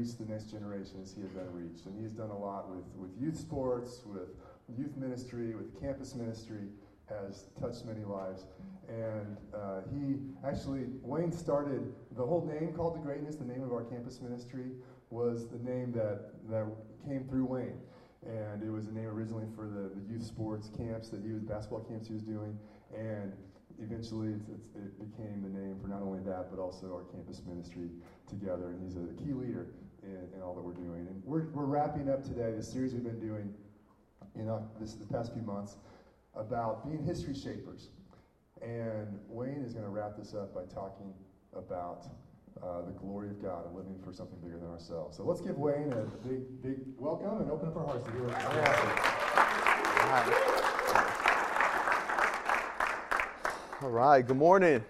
reach the next generation as he had been reached. And he's done a lot with, with youth sports, with youth ministry, with campus ministry, has touched many lives. And uh, he actually, Wayne started the whole name called The Greatness, the name of our campus ministry was the name that, that came through Wayne. And it was a name originally for the, the youth sports camps that he was, basketball camps he was doing. And eventually it's, it's, it became the name for not only that, but also our campus ministry together. And he's a key leader in, in all that we're doing. And we're, we're wrapping up today the series we've been doing in uh, this, the past few months about being history shapers. And Wayne is going to wrap this up by talking about uh, the glory of God and living for something bigger than ourselves. So let's give Wayne a big, big welcome and open up our hearts to hear what All right, good morning.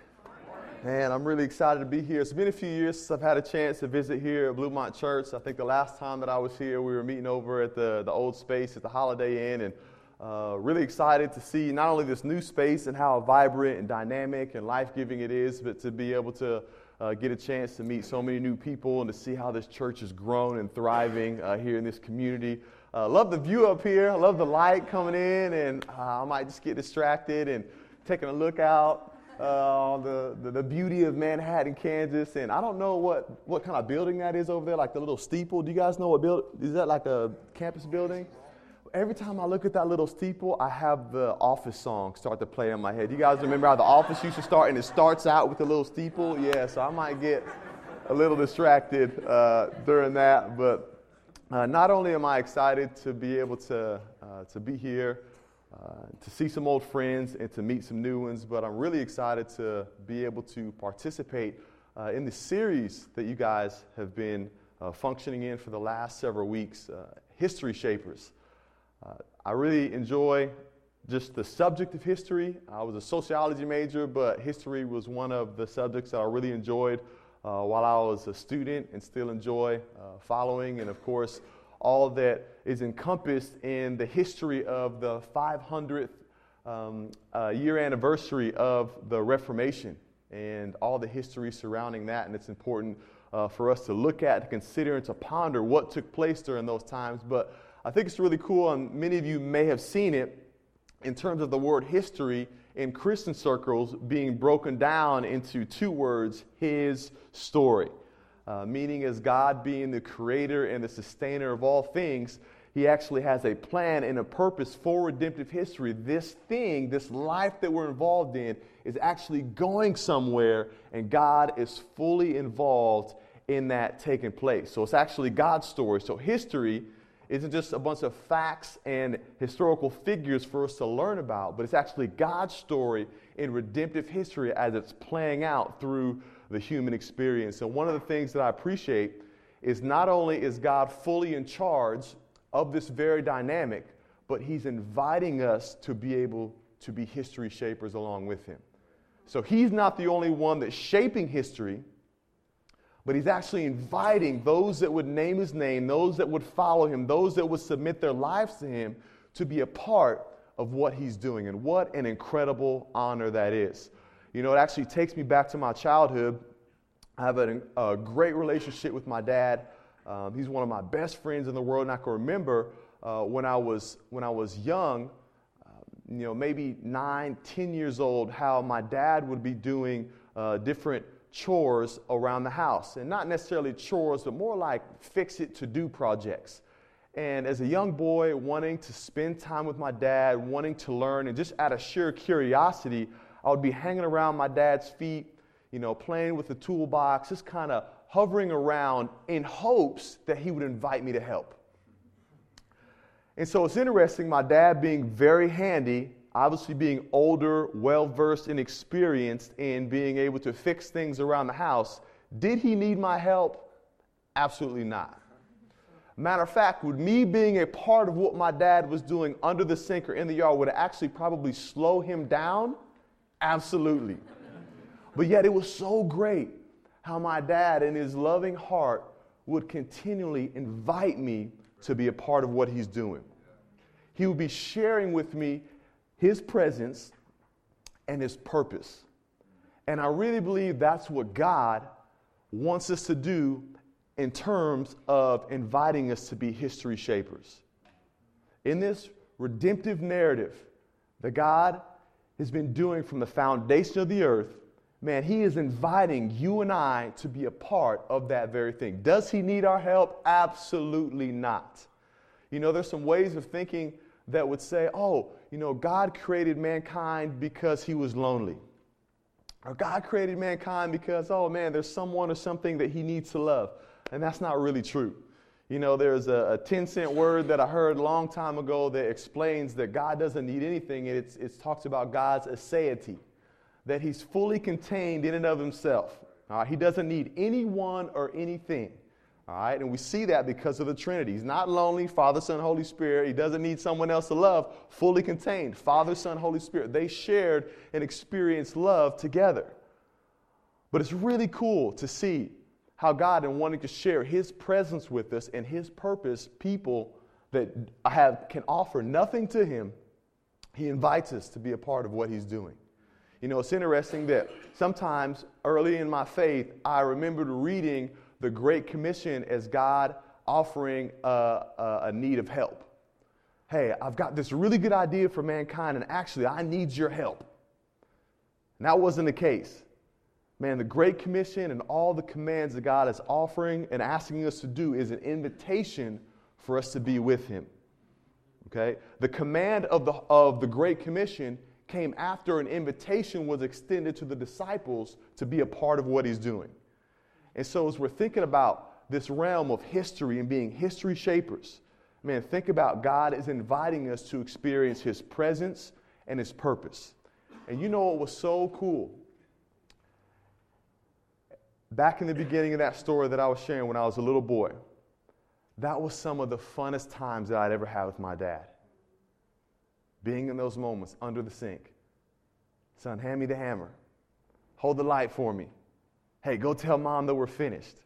Man, I'm really excited to be here. It's been a few years since I've had a chance to visit here at Bluemont Church. I think the last time that I was here, we were meeting over at the, the old space at the Holiday Inn, and uh, really excited to see not only this new space and how vibrant and dynamic and life giving it is, but to be able to uh, get a chance to meet so many new people and to see how this church has grown and thriving uh, here in this community. Uh, love the view up here. I love the light coming in, and uh, I might just get distracted and taking a look out uh, the, the, the, beauty of Manhattan, Kansas. And I don't know what, what kind of building that is over there, like the little steeple. Do you guys know what build? Is that like a campus building? every time I look at that little steeple, I have the Office song start to play in my head. You guys remember how the Office used to start and it starts out with a little steeple? Yeah, so I might get a little distracted uh, during that. But uh, not only am I excited to be able to, uh, to be here, uh, to see some old friends and to meet some new ones, but I'm really excited to be able to participate uh, in the series that you guys have been uh, functioning in for the last several weeks History Shapers. Uh, I really enjoy just the subject of history. I was a sociology major, but history was one of the subjects that I really enjoyed uh, while I was a student and still enjoy uh, following. And of course, all that is encompassed in the history of the 500th um, uh, year anniversary of the Reformation and all the history surrounding that. And it's important uh, for us to look at, to consider, and to ponder what took place during those times. But I think it's really cool, and many of you may have seen it in terms of the word history in Christian circles being broken down into two words his story. Uh, meaning, as God being the creator and the sustainer of all things, he actually has a plan and a purpose for redemptive history. This thing, this life that we're involved in, is actually going somewhere, and God is fully involved in that taking place. So it's actually God's story. So history isn't just a bunch of facts and historical figures for us to learn about, but it's actually God's story in redemptive history as it's playing out through the human experience. And one of the things that I appreciate is not only is God fully in charge of this very dynamic, but He's inviting us to be able to be history shapers along with Him. So He's not the only one that's shaping history but he's actually inviting those that would name his name, those that would follow him, those that would submit their lives to him to be a part of what he's doing. And what an incredible honor that is. You know, it actually takes me back to my childhood. I have a, a great relationship with my dad. Um, he's one of my best friends in the world, and I can remember uh, when I was when I was young, uh, you know, maybe nine, ten years old, how my dad would be doing uh, different chores around the house. And not necessarily chores, but more like fix it to do projects. And as a young boy, wanting to spend time with my dad, wanting to learn, and just out of sheer curiosity, I would be hanging around my dad's feet, you know, playing with the toolbox, just kind of hovering around in hopes that he would invite me to help. And so it's interesting, my dad being very handy, obviously being older, well versed and experienced in being able to fix things around the house, did he need my help? Absolutely not. Matter of fact, would me being a part of what my dad was doing under the sink or in the yard would actually probably slow him down? Absolutely. But yet it was so great how my dad, in his loving heart, would continually invite me to be a part of what he's doing. He would be sharing with me his presence and His purpose. And I really believe that's what God wants us to do in terms of inviting us to be history shapers. In this redemptive narrative the God has been doing from the foundation of the earth, man, He is inviting you and I to be a part of that very thing. Does He need our help? Absolutely not. You know, there's some ways of thinking that would say, oh, you know, God created mankind because He was lonely. Or God created mankind because, oh man, there's someone or something that He needs to love. And that's not really true. You know, there's a, a 10 cent word that I heard a long time ago that explains that God doesn't need anything, and it's, it talks about God's aseity, that He's fully contained in and of Himself. He doesn't need anyone or anything. All right, and we see that because of the Trinity. He's not lonely, Father, Son, Holy Spirit. He doesn't need someone else to love, fully contained. Father, Son, Holy Spirit. They shared and experienced love together. But it's really cool to see how God, in wanting to share His presence with us and His purpose, people that have, can offer nothing to Him, He invites us to be a part of what He's doing. You know, it's interesting that sometimes early in my faith, I remembered reading the Great Commission as God offering a, a, a need of help. Hey, I've got this really good idea for mankind, and actually, I need your help. And that wasn't the case. Man, the Great Commission and all the commands that God is offering and asking us to do is an invitation for us to be with Him. Okay? The command of the, of the Great Commission came after an invitation was extended to the disciples to be a part of what He's doing. And so, as we're thinking about this realm of history and being history shapers, man, think about God is inviting us to experience His presence and His purpose. And you know what was so cool? Back in the beginning of that story that I was sharing when I was a little boy, that was some of the funnest times that I'd ever had with my dad. Being in those moments under the sink. Son, hand me the hammer. Hold the light for me. Hey, go tell mom that we're finished.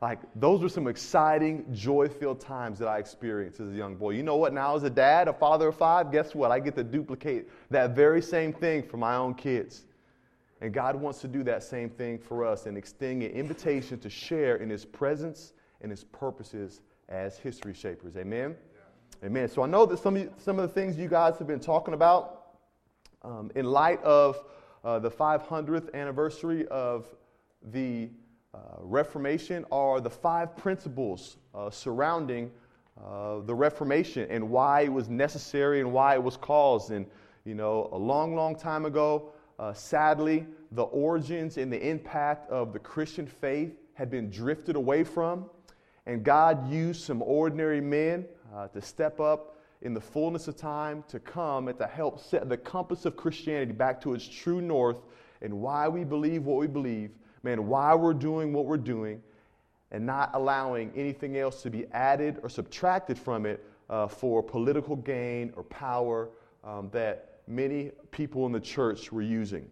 Like, those were some exciting, joy filled times that I experienced as a young boy. You know what? Now, as a dad, a father of five, guess what? I get to duplicate that very same thing for my own kids. And God wants to do that same thing for us and extend an invitation to share in His presence and His purposes as history shapers. Amen? Yeah. Amen. So I know that some of, you, some of the things you guys have been talking about um, in light of uh, the 500th anniversary of the uh, Reformation are the five principles uh, surrounding uh, the Reformation and why it was necessary and why it was caused. And, you know, a long, long time ago, uh, sadly, the origins and the impact of the Christian faith had been drifted away from, and God used some ordinary men uh, to step up in the fullness of time to come and to help set the compass of Christianity back to its true north and why we believe what we believe, man, why we're doing what we're doing, and not allowing anything else to be added or subtracted from it uh, for political gain or power um, that many people in the church were using.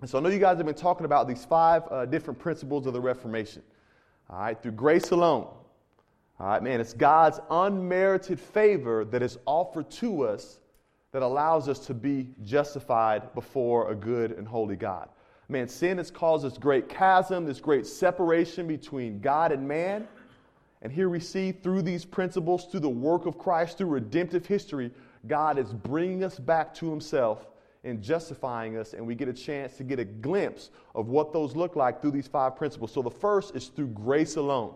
And so I know you guys have been talking about these five uh, different principles of the Reformation. All right, through grace alone. All right, man, it's God's unmerited favor that is offered to us that allows us to be justified before a good and holy God. Man, sin has caused this great chasm, this great separation between God and man. And here we see through these principles, through the work of Christ, through redemptive history, God is bringing us back to Himself and justifying us, and we get a chance to get a glimpse of what those look like through these five principles. So the first is through grace alone.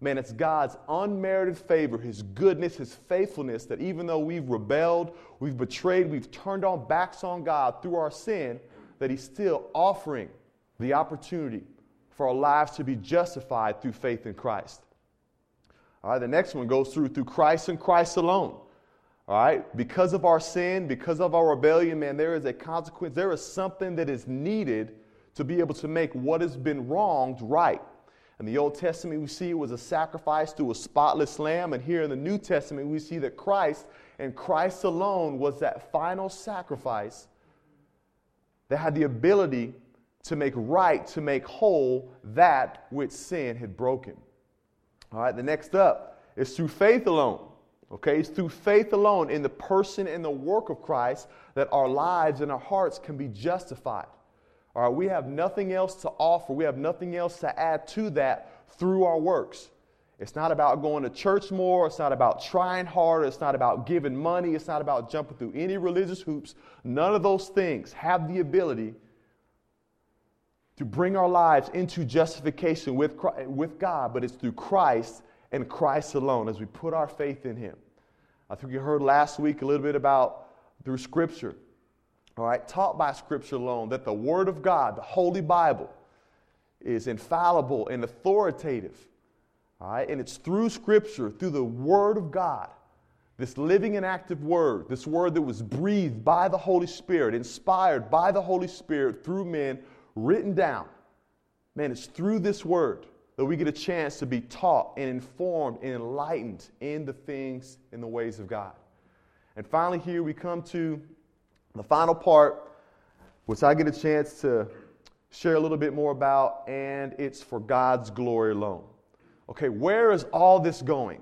Man, it's God's unmerited favor, His goodness, His faithfulness that even though we've rebelled, we've betrayed, we've turned our backs on God through our sin, that He's still offering the opportunity for our lives to be justified through faith in Christ. All right, the next one goes through through Christ and Christ alone. All right? Because of our sin, because of our rebellion, man, there is a consequence. There is something that is needed to be able to make what has been wronged right. In the Old Testament, we see it was a sacrifice through a spotless lamb. And here in the New Testament, we see that Christ and Christ alone was that final sacrifice that had the ability to make right, to make whole that which sin had broken. All right, the next up is through faith alone. Okay, it's through faith alone in the person and the work of Christ that our lives and our hearts can be justified. All right, we have nothing else to offer. We have nothing else to add to that through our works. It's not about going to church more. It's not about trying harder. It's not about giving money. It's not about jumping through any religious hoops. None of those things have the ability to bring our lives into justification with, Christ, with God, but it's through Christ and Christ alone as we put our faith in Him. I think you heard last week a little bit about through Scripture, all right, taught by Scripture alone, that the Word of God, the Holy Bible, is infallible and authoritative. All right, and it's through Scripture, through the Word of God, this living and active Word, this Word that was breathed by the Holy Spirit, inspired by the Holy Spirit through men written down. Man, it's through this word that we get a chance to be taught and informed and enlightened in the things in the ways of God. And finally, here we come to the final part, which I get a chance to share a little bit more about, and it's for God's glory alone. Okay, where is all this going?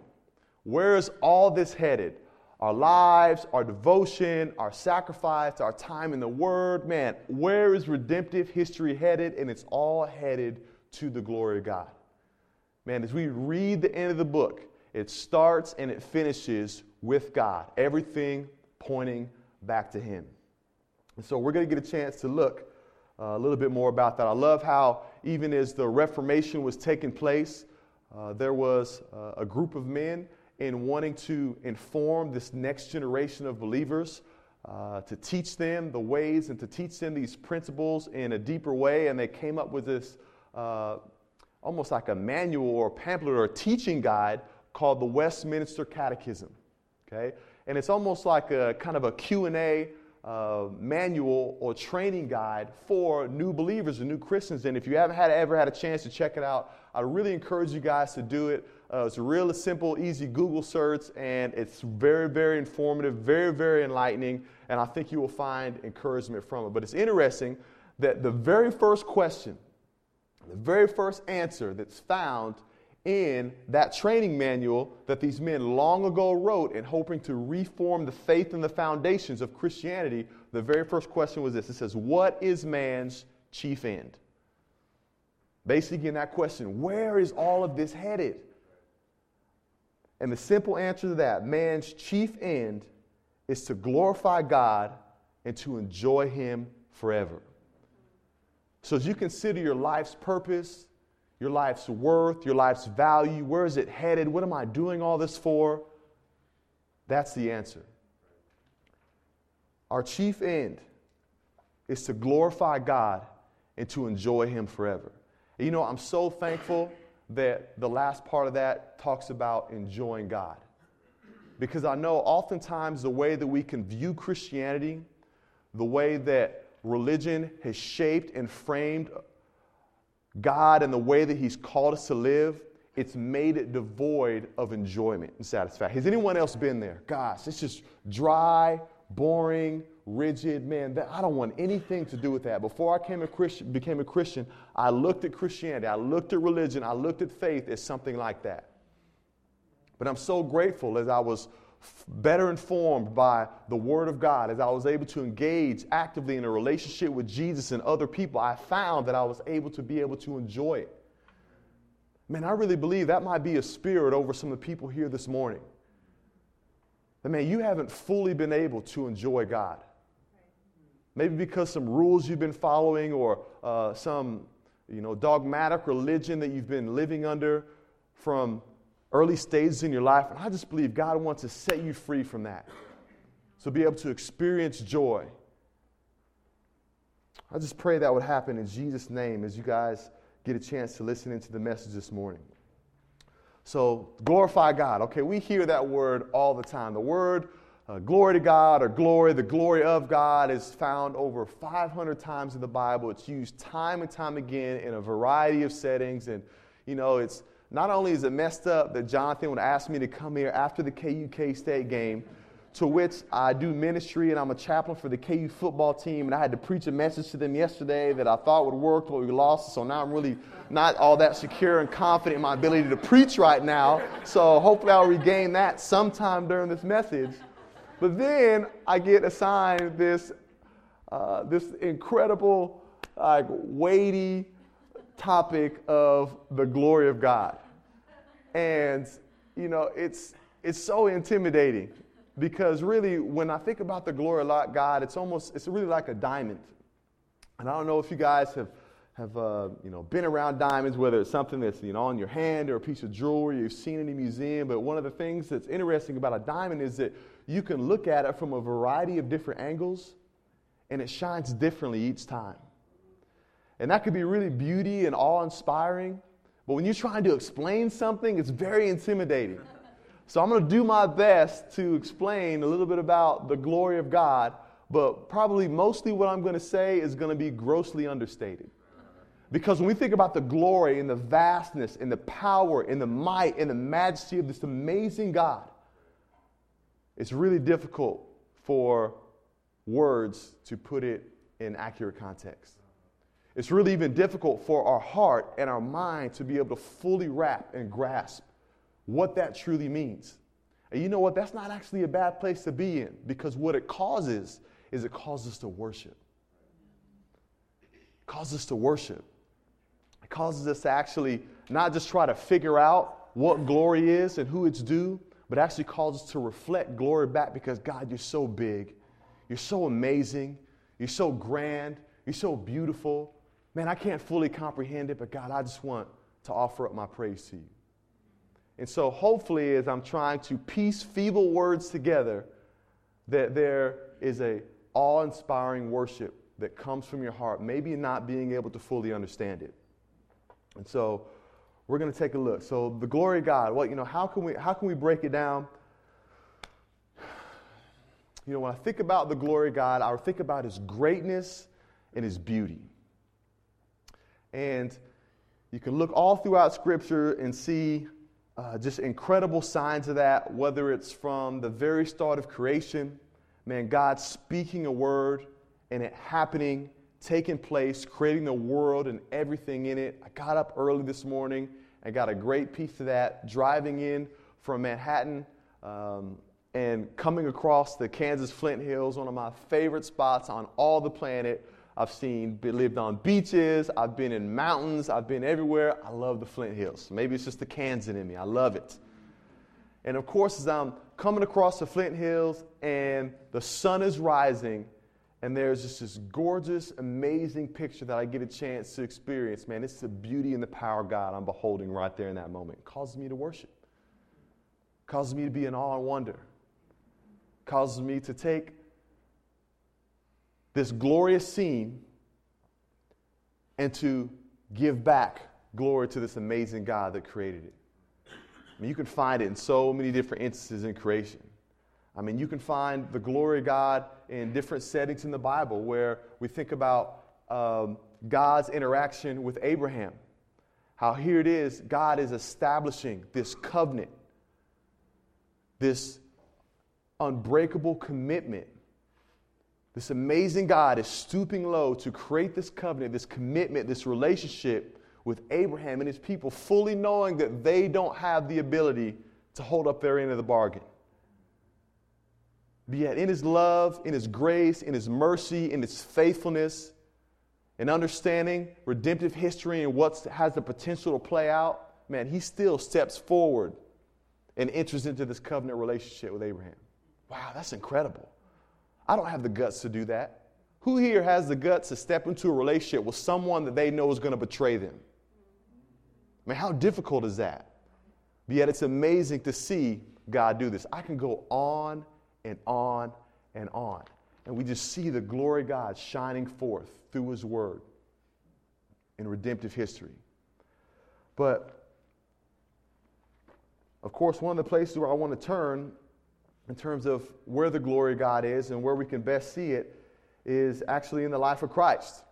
Where is all this headed? our lives, our devotion, our sacrifice, our time in the Word. Man, where is redemptive history headed? And it's all headed to the glory of God. Man, as we read the end of the book, it starts and it finishes with God, everything pointing back to Him. And so we're going to get a chance to look uh, a little bit more about that. I love how, even as the Reformation was taking place, uh, there was uh, a group of men in wanting to inform this next generation of believers, uh, to teach them the ways and to teach them these principles in a deeper way. And they came up with this uh, almost like a manual or a pamphlet or a teaching guide called the Westminster Catechism. Okay? And it's almost like a kind of a Q&A uh, manual or training guide for new believers and new Christians. And if you haven't had, ever had a chance to check it out, I really encourage you guys to do it. Uh, it's a real simple, easy Google search, and it's very, very informative, very, very enlightening, and I think you will find encouragement from it. But it's interesting that the very first question, the very first answer that's found in that training manual that these men long ago wrote in hoping to reform the faith and the foundations of Christianity, the very first question was this it says, What is man's chief end? Basically, in that question, where is all of this headed? And the simple answer to that man's chief end is to glorify God and to enjoy Him forever. So, as you consider your life's purpose, your life's worth, your life's value, where is it headed? What am I doing all this for? That's the answer. Our chief end is to glorify God and to enjoy Him forever. And you know, I'm so thankful that the last part of that talks about enjoying God. Because I know oftentimes the way that we can view Christianity, the way that religion has shaped and framed God and the way that He's called us to live, it's made it devoid of enjoyment and satisfaction. Has anyone else been there? Gosh, it's just dry, boring, rigid. Man, that, I don't want anything to do with that. Before I came a Christian, became a Christian, I looked at Christianity, I looked at religion, I looked at faith as something like that. But I'm so grateful as I was better informed by the Word of God, as I was able to engage actively in a relationship with Jesus and other people, I found that I was able to be able to enjoy it. Man, I really believe that might be a spirit over some of the people here this morning. That, man, you haven't fully been able to enjoy God. Maybe because some rules you've been following or uh, some you know, dogmatic religion that you've been living under from early stages in your life. And I just believe God wants to set you free from that. So be able to experience joy. I just pray that would happen in Jesus' name as you guys get a chance to listen into the message this morning. So, glorify God. Okay, we hear that word all the time. The word uh, glory to God or glory, the glory of God is found over 500 times in the Bible. It's used time and time again in a variety of settings. And, you know, it's not only is it messed up that Jonathan would ask me to come here after the KU-K-State game, to which I do ministry and I'm a chaplain for the KU football team. And I had to preach a message to them yesterday that I thought would work, but we lost. So now I'm really not all that secure and confident in my ability to preach right now. So hopefully I'll regain that sometime during this message. But then I get assigned this, uh, this incredible, like, weighty topic of the glory of God. And, you know, it's, it's so intimidating because really, when I think about the glory of God, it's almost, it's really like a diamond. And I don't know if you guys have, have uh, you know, been around diamonds, whether it's something that's you know, on your hand or a piece of jewelry you've seen in a museum. But one of the things that's interesting about a diamond is that you can look at it from a variety of different angles, and it shines differently each time. And that could be really beauty and awe inspiring. But when you're trying to explain something, it's very intimidating. So I'm going to do my best to explain a little bit about the glory of God, but probably mostly what I'm going to say is going to be grossly understated. Because when we think about the glory and the vastness and the power and the might and the majesty of this amazing God, it's really difficult for words to put it in accurate context. It's really even difficult for our heart and our mind to be able to fully wrap and grasp what that truly means. And you know what? That's not actually a bad place to be in because what it causes is it causes us to worship. It causes us to worship. It causes us to actually not just try to figure out what glory is and who it's due, but actually causes us to reflect glory back because God, you're so big. You're so amazing. You're so grand. You're so beautiful. Man, I can't fully comprehend it, but God, I just want to offer up my praise to you. And so, hopefully, as I'm trying to piece feeble words together, that there is a awe-inspiring worship that comes from your heart, maybe not being able to fully understand it. And so, we're going to take a look. So, the glory of God. Well, you know, how can we how can we break it down? You know, when I think about the glory of God, I think about His greatness and His beauty. And you can look all throughout Scripture and see uh, just incredible signs of that, whether it's from the very start of creation, man, God speaking a word and it happening, taking place, creating the world and everything in it. I got up early this morning and got a great piece of that driving in from Manhattan um, and coming across the Kansas Flint Hills, one of my favorite spots on all the planet I've seen, lived on beaches, I've been in mountains, I've been everywhere. I love the Flint Hills. Maybe it's just the Kansan in me. I love it. And of course, as I'm coming across the Flint Hills and the sun is rising, and there's just this gorgeous, amazing picture that I get a chance to experience, man, it's the beauty and the power of God I'm beholding right there in that moment. It causes me to worship, it causes me to be in awe and wonder, it causes me to take this glorious scene and to give back glory to this amazing God that created it. I mean, you can find it in so many different instances in creation. I mean, you can find the glory of God in different settings in the Bible where we think about um, God's interaction with Abraham. How here it is, God is establishing this covenant, this unbreakable commitment this amazing God is stooping low to create this covenant, this commitment, this relationship with Abraham and his people, fully knowing that they don't have the ability to hold up their end of the bargain. But yet, in his love, in his grace, in his mercy, in his faithfulness, and understanding redemptive history and what has the potential to play out, man, he still steps forward and enters into this covenant relationship with Abraham. Wow, that's incredible. I don't have the guts to do that. Who here has the guts to step into a relationship with someone that they know is going to betray them? I mean, how difficult is that? But yet it's amazing to see God do this. I can go on and on and on. And we just see the glory of God shining forth through His Word in redemptive history. But, of course, one of the places where I want to turn in terms of where the glory of God is and where we can best see it is actually in the life of Christ.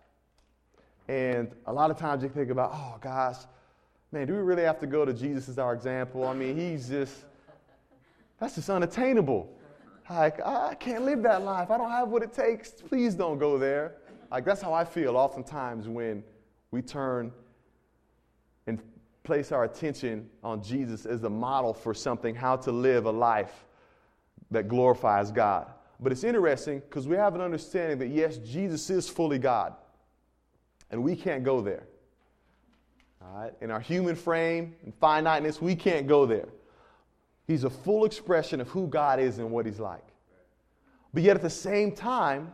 And a lot of times you think about, oh gosh, man, do we really have to go to Jesus as our example? I mean, he's just, that's just unattainable. Like, I can't live that life. I don't have what it takes. Please don't go there. Like, that's how I feel oftentimes when we turn and place our attention on Jesus as the model for something, how to live a life that glorifies God. But it's interesting because we have an understanding that yes, Jesus is fully God, and we can't go there. All right? In our human frame and finiteness, we can't go there. He's a full expression of who God is and what He's like. But yet at the same time,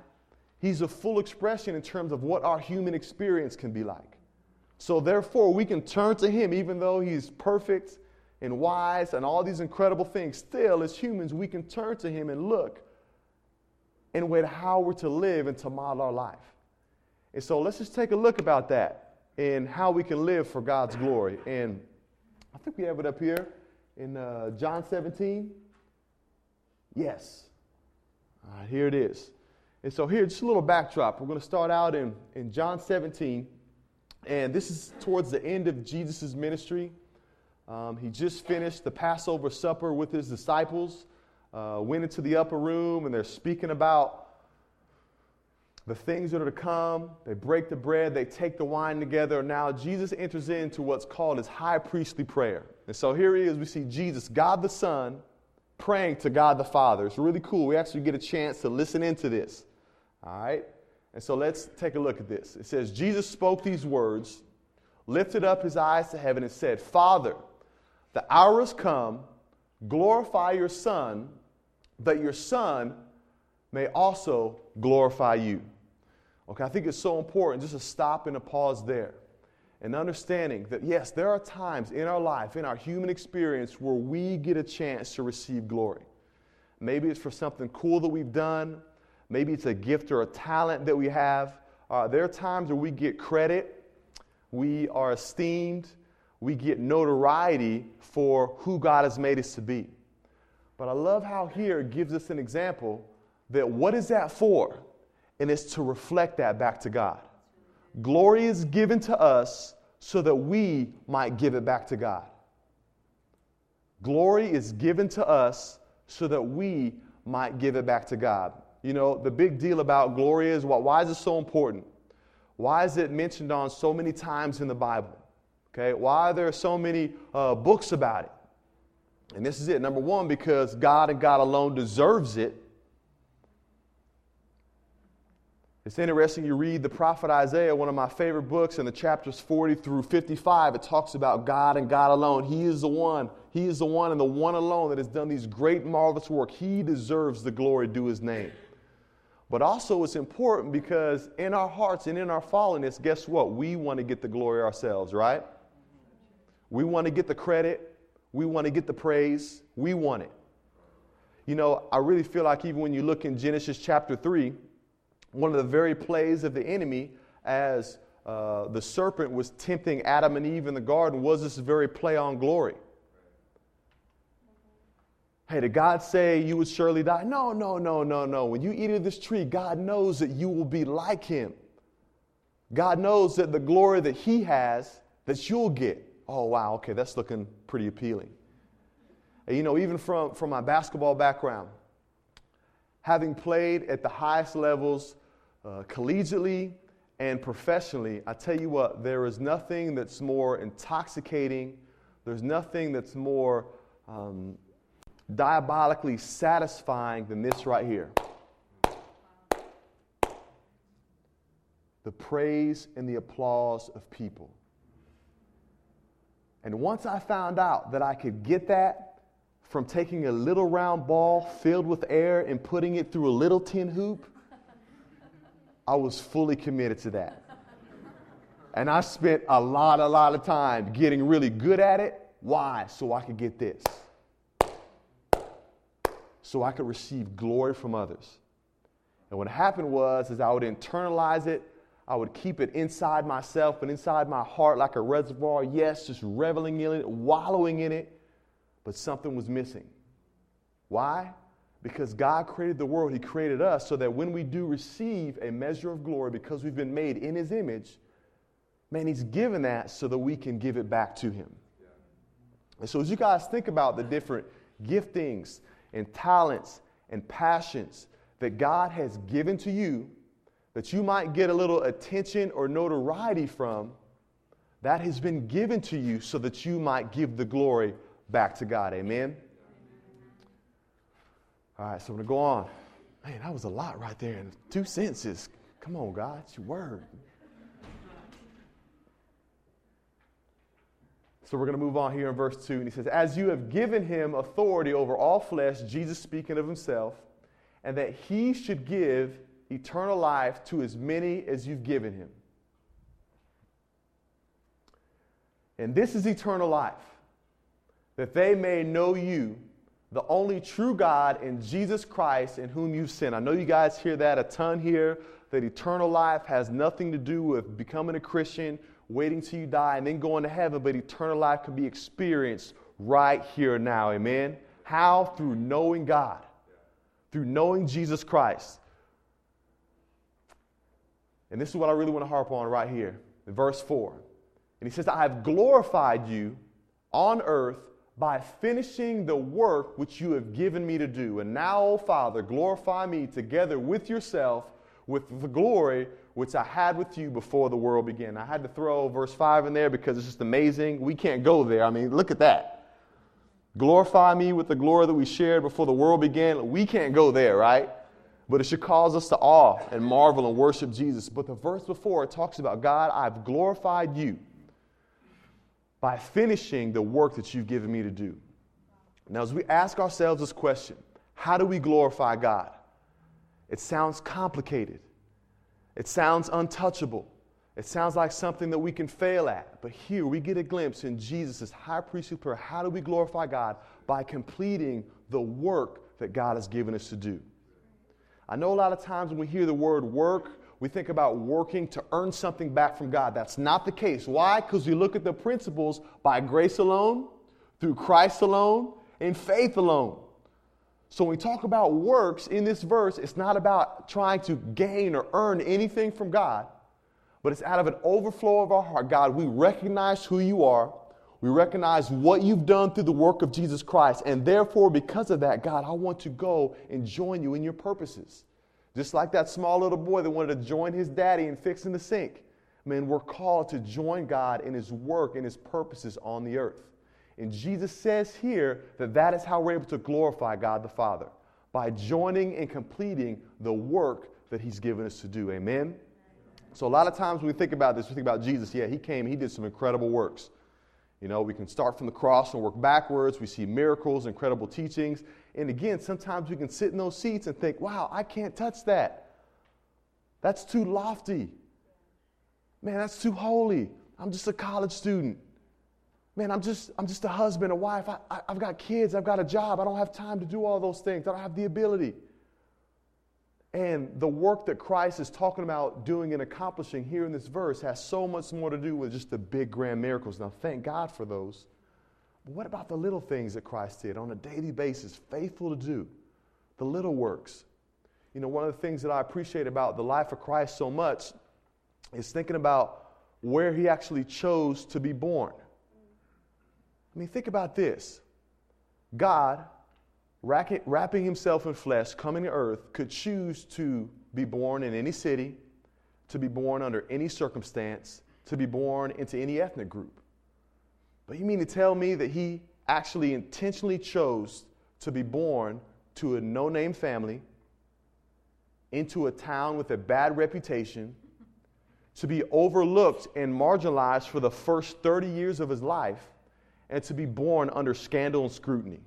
He's a full expression in terms of what our human experience can be like. So therefore, we can turn to Him even though He's perfect and wise and all these incredible things. Still, as humans, we can turn to Him and look and wait how we're to live and to model our life. And so let's just take a look about that and how we can live for God's glory. And I think we have it up here in uh, John 17. Yes. All right, here it is. And so here, just a little backdrop. We're going to start out in, in John 17. And this is towards the end of Jesus' ministry. Um, he just finished the Passover supper with his disciples, uh, went into the upper room, and they're speaking about the things that are to come. They break the bread, they take the wine together. Now, Jesus enters into what's called his high priestly prayer. And so here he is. We see Jesus, God the Son, praying to God the Father. It's really cool. We actually get a chance to listen into this. All right? And so let's take a look at this. It says, Jesus spoke these words, lifted up his eyes to heaven, and said, Father, the hour has come, glorify your Son, that your Son may also glorify you. Okay, I think it's so important just to stop and to pause there and understanding that, yes, there are times in our life, in our human experience, where we get a chance to receive glory. Maybe it's for something cool that we've done, maybe it's a gift or a talent that we have. Uh, there are times where we get credit, we are esteemed, we get notoriety for who God has made us to be. But I love how here it gives us an example that what is that for? And it's to reflect that back to God. Glory is given to us so that we might give it back to God. Glory is given to us so that we might give it back to God. You know, the big deal about glory is what, why is it so important? Why is it mentioned on so many times in the Bible? Okay, why are there so many uh, books about it? And this is it. Number one, because God and God alone deserves it. It's interesting, you read the prophet Isaiah, one of my favorite books, in the chapters 40 through 55, it talks about God and God alone. He is the one, He is the one and the one alone that has done these great, marvelous work. He deserves the glory due His name. But also, it's important because in our hearts and in our fallenness, guess what? We want to get the glory ourselves, right? We want to get the credit. We want to get the praise. We want it. You know, I really feel like even when you look in Genesis chapter 3, one of the very plays of the enemy as uh, the serpent was tempting Adam and Eve in the garden was this very play on glory. Hey, did God say you would surely die? No, no, no, no, no. When you eat of this tree, God knows that you will be like him. God knows that the glory that he has, that you'll get. Oh, wow, okay, that's looking pretty appealing. And you know, even from, from my basketball background, having played at the highest levels uh, collegiately and professionally, I tell you what, there is nothing that's more intoxicating, there's nothing that's more um, diabolically satisfying than this right here. The praise and the applause of people. And once I found out that I could get that from taking a little round ball filled with air and putting it through a little tin hoop, I was fully committed to that. And I spent a lot, a lot of time getting really good at it. Why? So I could get this. So I could receive glory from others. And what happened was is I would internalize it. I would keep it inside myself and inside my heart like a reservoir. Yes, just reveling in it, wallowing in it. But something was missing. Why? Because God created the world, He created us so that when we do receive a measure of glory because we've been made in His image, man, He's given that so that we can give it back to Him. And so, as you guys think about the different giftings and talents and passions that God has given to you, that you might get a little attention or notoriety from, that has been given to you so that you might give the glory back to God. Amen? All right, so I'm going to go on. Man, that was a lot right there in two sentences. Come on, God, it's your word. So we're going to move on here in verse 2. And he says, As you have given him authority over all flesh, Jesus speaking of himself, and that he should give eternal life to as many as you've given him. And this is eternal life, that they may know you, the only true God, and Jesus Christ, in whom you've sent. I know you guys hear that a ton here, that eternal life has nothing to do with becoming a Christian, waiting till you die, and then going to heaven, but eternal life can be experienced right here now. Amen? How? Through knowing God, through knowing Jesus Christ. And this is what I really want to harp on right here, in verse 4. And he says, I have glorified you on earth by finishing the work which you have given me to do. And now, O Father, glorify me together with yourself with the glory which I had with you before the world began. I had to throw verse 5 in there because it's just amazing. We can't go there. I mean, look at that. Glorify me with the glory that we shared before the world began. We can't go there, right? But it should cause us to awe and marvel and worship Jesus. But the verse before it talks about God, I've glorified you by finishing the work that you've given me to do. Now, as we ask ourselves this question, how do we glorify God? It sounds complicated. It sounds untouchable. It sounds like something that we can fail at. But here we get a glimpse in Jesus' high priestly prayer. How do we glorify God? By completing the work that God has given us to do. I know a lot of times when we hear the word work, we think about working to earn something back from God. That's not the case. Why? Because we look at the principles by grace alone, through Christ alone, in faith alone. So when we talk about works in this verse, it's not about trying to gain or earn anything from God, but it's out of an overflow of our heart. God, we recognize who you are. We recognize what you've done through the work of Jesus Christ. And therefore, because of that, God, I want to go and join you in your purposes. Just like that small little boy that wanted to join his daddy in fixing the sink. Man, we're called to join God in his work and his purposes on the earth. And Jesus says here that that is how we're able to glorify God the Father by joining and completing the work that he's given us to do. Amen? So, a lot of times when we think about this, we think about Jesus. Yeah, he came, he did some incredible works. You know, we can start from the cross and work backwards. We see miracles, incredible teachings. And again, sometimes we can sit in those seats and think, wow, I can't touch that. That's too lofty. Man, that's too holy. I'm just a college student. Man, I'm just, I'm just a husband, a wife. I, I, I've got kids. I've got a job. I don't have time to do all those things. I don't have the ability. And the work that Christ is talking about doing and accomplishing here in this verse has so much more to do with just the big grand miracles. Now, thank God for those. But what about the little things that Christ did on a daily basis, faithful to do? The little works. You know, one of the things that I appreciate about the life of Christ so much is thinking about where he actually chose to be born. I mean, think about this God wrapping himself in flesh, coming to earth, could choose to be born in any city, to be born under any circumstance, to be born into any ethnic group. But you mean to tell me that he actually intentionally chose to be born to a no name family, into a town with a bad reputation, to be overlooked and marginalized for the first 30 years of his life, and to be born under scandal and scrutiny?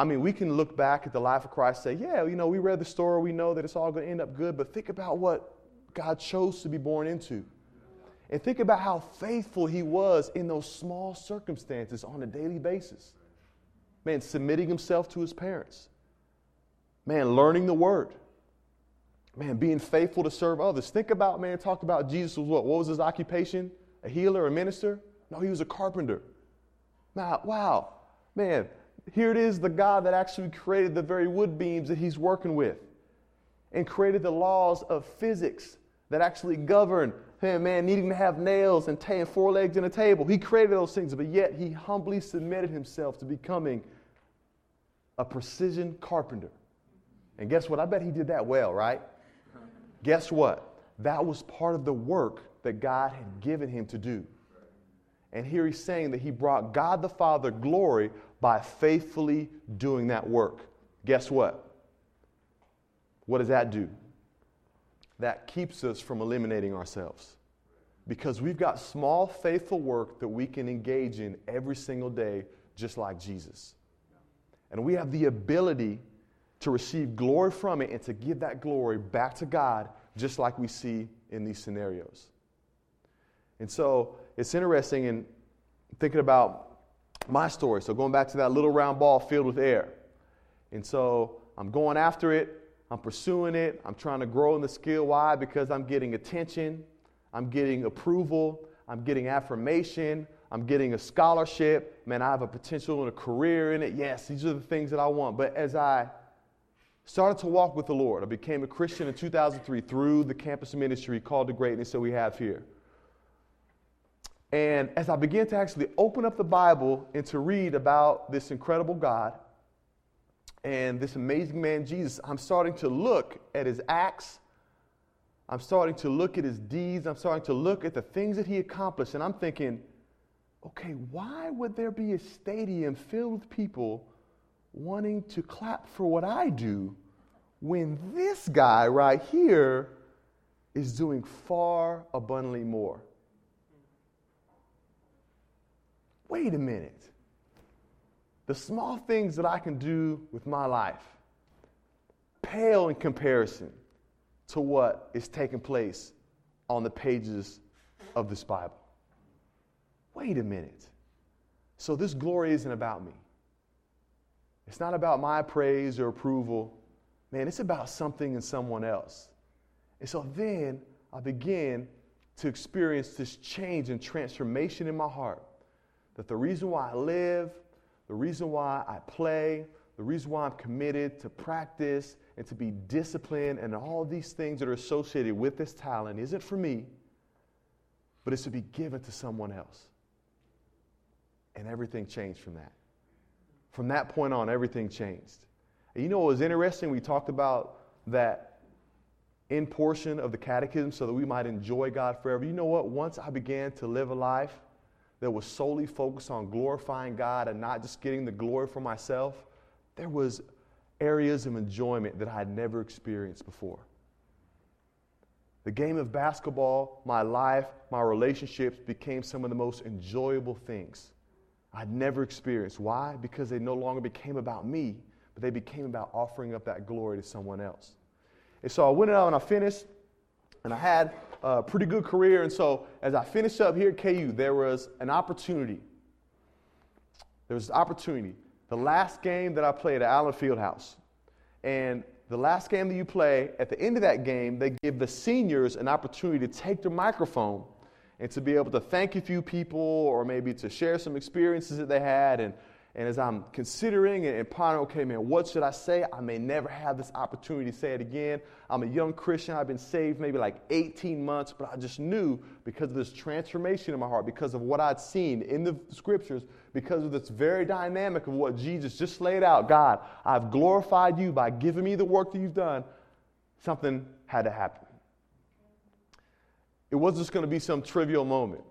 I mean, we can look back at the life of Christ say, yeah, you know, we read the story, we know that it's all going to end up good, but think about what God chose to be born into. And think about how faithful he was in those small circumstances on a daily basis. Man, submitting himself to his parents. Man, learning the word. Man, being faithful to serve others. Think about, man, talk about Jesus was what? What was his occupation? A healer, a minister? No, he was a carpenter. Now, wow. Man, here it is the God that actually created the very wood beams that he's working with and created the laws of physics that actually govern hey, man needing to have nails and, t- and four legs and a table. He created those things, but yet he humbly submitted himself to becoming a precision carpenter. And guess what? I bet he did that well, right? Guess what? That was part of the work that God had given him to do. And here he's saying that he brought God the Father glory by faithfully doing that work. Guess what? What does that do? That keeps us from eliminating ourselves. because we've got small, faithful work that we can engage in every single day, just like Jesus. And we have the ability to receive glory from it and to give that glory back to God, just like we see in these scenarios. And so it's interesting in thinking about my story. So going back to that little round ball filled with air. And so I'm going after it, I'm pursuing it, I'm trying to grow in the skill. Why? Because I'm getting attention, I'm getting approval, I'm getting affirmation, I'm getting a scholarship. Man, I have a potential and a career in it. Yes, these are the things that I want. But as I started to walk with the Lord, I became a Christian in 2003 through the campus ministry called to greatness that we have here. And as I began to actually open up the Bible and to read about this incredible God and this amazing man Jesus, I'm starting to look at his acts. I'm starting to look at his deeds. I'm starting to look at the things that he accomplished. And I'm thinking, okay, why would there be a stadium filled with people wanting to clap for what I do when this guy right here is doing far abundantly more? Wait a minute. The small things that I can do with my life pale in comparison to what is taking place on the pages of this Bible wait a minute. So this glory isn't about me. It's not about my praise or approval. Man, it's about something in someone else. And so then I begin to experience this change and transformation in my heart. That the reason why I live, the reason why I play, the reason why I'm committed to practice and to be disciplined and all these things that are associated with this talent isn't for me, but it's to be given to someone else. And everything changed from that. From that point on, everything changed. And you know what was interesting? We talked about that in portion of the catechism so that we might enjoy God forever. You know what? Once I began to live a life that was solely focused on glorifying God and not just getting the glory for myself, there was areas of enjoyment that I had never experienced before. The game of basketball, my life, my relationships became some of the most enjoyable things I'd never experienced. Why? Because they no longer became about me, but they became about offering up that glory to someone else. And so I went out and I finished, and I had a pretty good career. And so as I finished up here at KU, there was an opportunity. There was an opportunity. The last game that I played at Allen Fieldhouse, and the last game that you play, at the end of that game, they give the seniors an opportunity to take their microphone and to be able to thank a few people or maybe to share some experiences that they had. And, and as I'm considering and, pondering, okay, man, what should I say? I may never have this opportunity to say it again. I'm a young Christian. I've been saved maybe like 18 months, but I just knew because of this transformation in my heart, because of what I'd seen in the scriptures, because of this very dynamic of what Jesus just laid out God, I've glorified you by giving me the work that you've done. Something had to happen. It wasn't just going to be some trivial moment.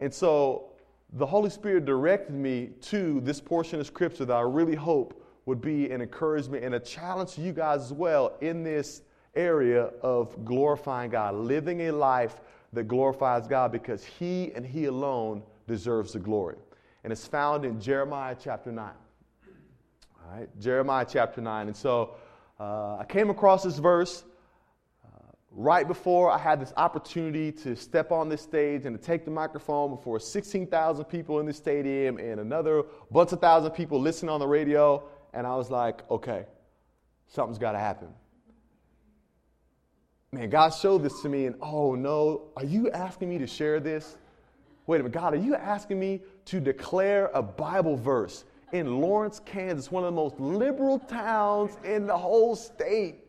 And so the Holy Spirit directed me to this portion of Scripture that I really hope would be an encouragement and a challenge to you guys as well in this area of glorifying God, living a life that glorifies God because He and He alone deserves the glory. And it's found in Jeremiah chapter 9. All right, Jeremiah chapter 9. And so uh, I came across this verse right before I had this opportunity to step on this stage and to take the microphone before 16,000 people in the stadium and another bunch of thousand people listening on the radio, and I was like, okay, something's got to happen. Man, God showed this to me, and oh no, are you asking me to share this? Wait a minute, God, are you asking me to declare a Bible verse in Lawrence, Kansas, one of the most liberal towns in the whole state?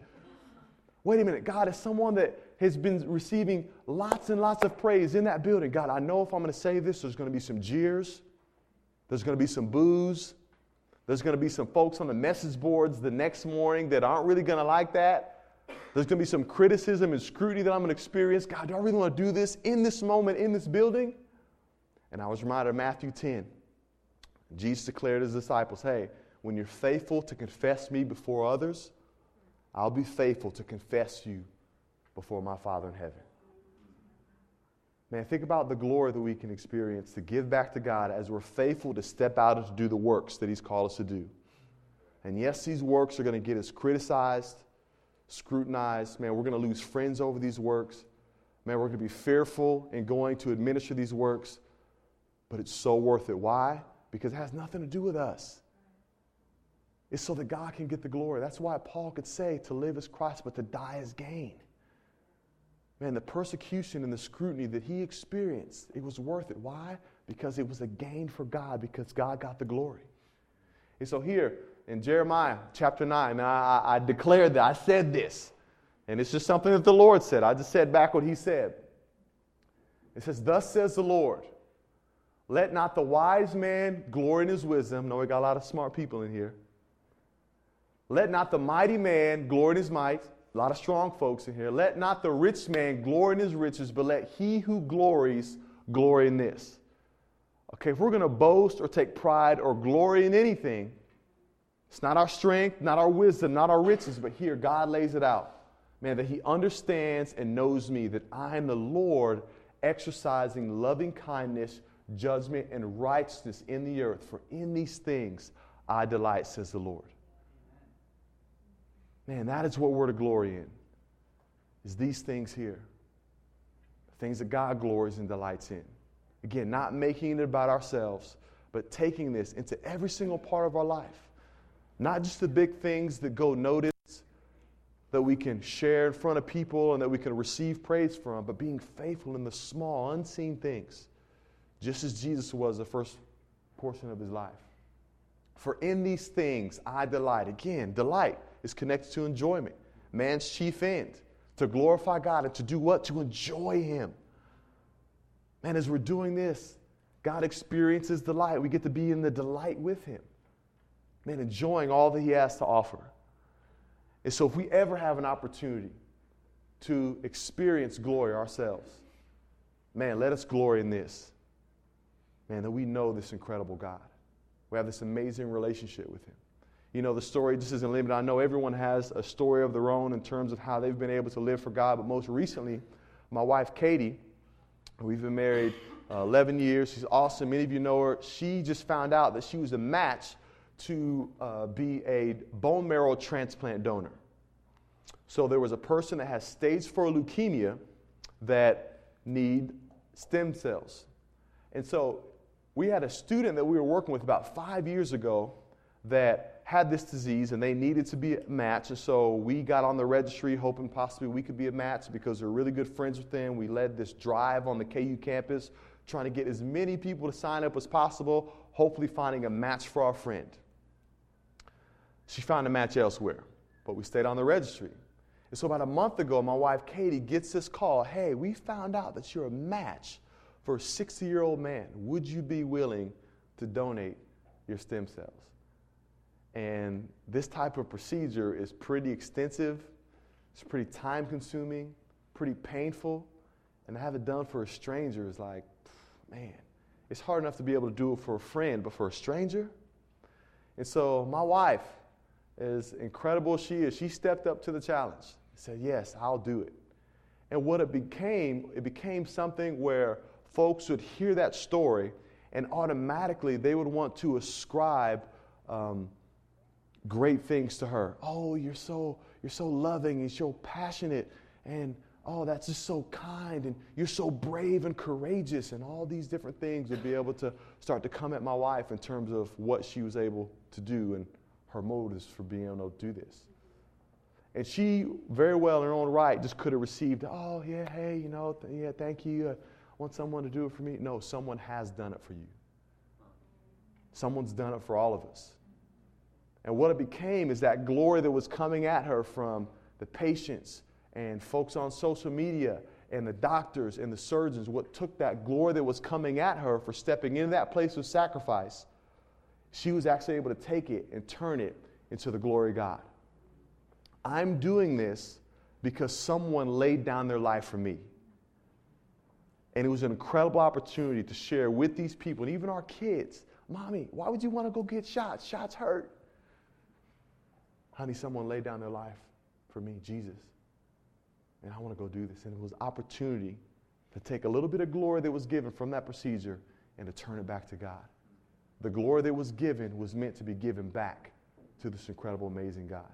Wait a minute, God, as someone that has been receiving lots and lots of praise in that building, God, I know if I'm going to say this, there's going to be some jeers, there's going to be some boos, there's going to be some folks on the message boards the next morning that aren't really going to like that. There's going to be some criticism and scrutiny that I'm going to experience. God, do I really want to do this in this moment, in this building? And I was reminded of Matthew 10. Jesus declared to his disciples, Hey, when you're faithful to confess me before others, I'll be faithful to confess you before my Father in heaven. Man, think about the glory that we can experience to give back to God as we're faithful to step out and to do the works that He's called us to do. And yes, these works are going to get us criticized, scrutinized. Man, we're going to lose friends over these works. Man, we're going to be fearful in going to administer these works. But it's so worth it. Why? Because it has nothing to do with us. It's so that God can get the glory. That's why Paul could say to live as Christ, but to die as gain. Man, the persecution and the scrutiny that he experienced, it was worth it. Why? Because it was a gain for God, because God got the glory. And so here in Jeremiah chapter 9, I, I declared that, I said this. And it's just something that the Lord said. I just said back what he said. It says, Thus says the Lord, let not the wise man glory in his wisdom. No, we got a lot of smart people in here. Let not the mighty man glory in his might. A lot of strong folks in here. Let not the rich man glory in his riches, but let he who glories glory in this. Okay, if we're going to boast or take pride or glory in anything, it's not our strength, not our wisdom, not our riches, but here God lays it out. Man, that he understands and knows me, that I am the Lord exercising loving kindness, judgment, and righteousness in the earth. For in these things I delight, says the Lord. Man, that is what we're to glory in. Is these things here. Things that God glories and delights in. Again, not making it about ourselves, but taking this into every single part of our life. Not just the big things that go noticed, that we can share in front of people and that we can receive praise from, but being faithful in the small, unseen things, just as Jesus was the first portion of his life. For in these things I delight. Again, delight is connected to enjoyment. Man's chief end, to glorify God and to do what? To enjoy Him. Man, as we're doing this, God experiences delight. We get to be in the delight with Him. Man, enjoying all that He has to offer. And so, if we ever have an opportunity to experience glory ourselves, man, let us glory in this. Man, that we know this incredible God. We have this amazing relationship with Him you know, the story just isn't limited. I know everyone has a story of their own in terms of how they've been able to live for God, but most recently, my wife, Katie, we've been married uh, 11 years. She's awesome. Many of you know her. She just found out that she was a match to uh, be a bone marrow transplant donor. So there was a person that has stage 4 leukemia that need stem cells. And so we had a student that we were working with about five years ago that had this disease and they needed to be a match. And so we got on the registry hoping possibly we could be a match because we're really good friends with them. We led this drive on the KU campus trying to get as many people to sign up as possible, hopefully finding a match for our friend. She found a match elsewhere, but we stayed on the registry. And so about a month ago, my wife Katie gets this call Hey, we found out that you're a match for a 60 year old man. Would you be willing to donate your stem cells? And this type of procedure is pretty extensive, it's pretty time consuming, pretty painful. And to have it done for a stranger is like, man, it's hard enough to be able to do it for a friend, but for a stranger? And so my wife, as incredible as she is, she stepped up to the challenge and said, Yes, I'll do it. And what it became, it became something where folks would hear that story and automatically they would want to ascribe um, great things to her. Oh, you're so you're so loving and so passionate and oh, that's just so kind and you're so brave and courageous and all these different things would be able to start to come at my wife in terms of what she was able to do and her motives for being able to do this. And she very well in her own right just could have received, oh yeah, hey, you know, th- yeah, thank you. I want someone to do it for me. No, someone has done it for you. Someone's done it for all of us. And what it became is that glory that was coming at her from the patients and folks on social media and the doctors and the surgeons, what took that glory that was coming at her for stepping into that place of sacrifice, she was actually able to take it and turn it into the glory of God. I'm doing this because someone laid down their life for me. And it was an incredible opportunity to share with these people and even our kids. Mommy, why would you want to go get shots? Shots hurt. Honey, someone laid down their life for me, Jesus. And I want to go do this. And it was opportunity to take a little bit of glory that was given from that procedure and to turn it back to God. The glory that was given was meant to be given back to this incredible, amazing God.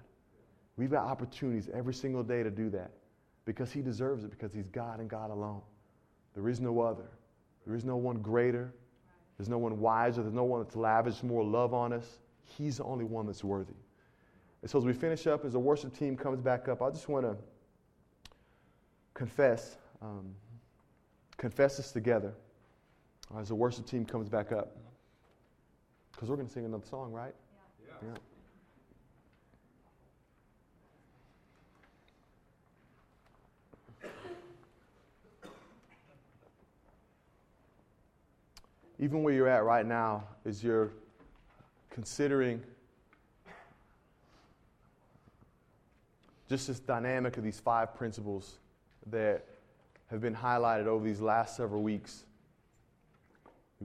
We've got opportunities every single day to do that because He deserves it, because He's God and God alone. There is no other. There is no one greater. There's no one wiser. There's no one that's lavished more love on us. He's the only one that's worthy. And so as we finish up, as the worship team comes back up, I just want to confess, um, confess this together as the worship team comes back up. Because we're going to sing another song, right? Yeah. yeah. even where you're at right now, is you're considering just this dynamic of these five principles that have been highlighted over these last several weeks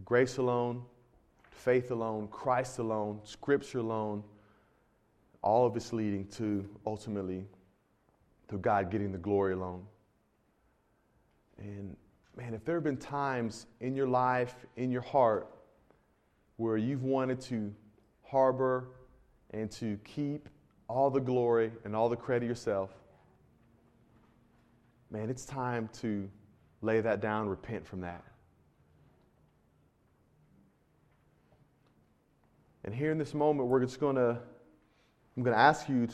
grace alone, faith alone, Christ alone, Scripture alone, all of this leading to ultimately to God getting the glory alone. And man, if there have been times in your life, in your heart, where you've wanted to harbor and to keep all the glory and all the credit yourself, man, it's time to lay that down, repent from that. And here in this moment, we're just going to, I'm going to ask you